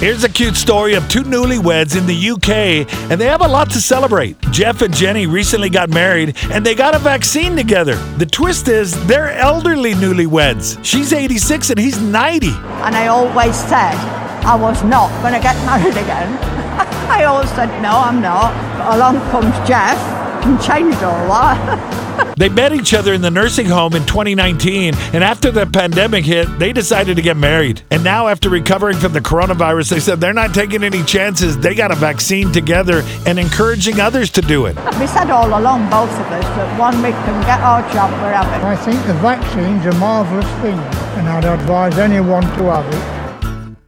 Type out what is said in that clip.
Here's a cute story of two newlyweds in the UK, and they have a lot to celebrate. Geoff and Jenny recently got married, and they got a vaccine together. The twist is they're elderly newlyweds. She's 86 and he's 90. And I always said I was not going to get married again. I always said, no, I'm not. But along comes Geoff changed all that. They met each other in the nursing home in 2019, and after the pandemic hit, they decided to get married. And now, after recovering from the coronavirus, they said they're not taking any chances. They got a vaccine together and encouraging others to do it. we said all along, both of us, that one we can get our job, we're having. I think the vaccine's a marvellous thing, and I'd advise anyone to have it.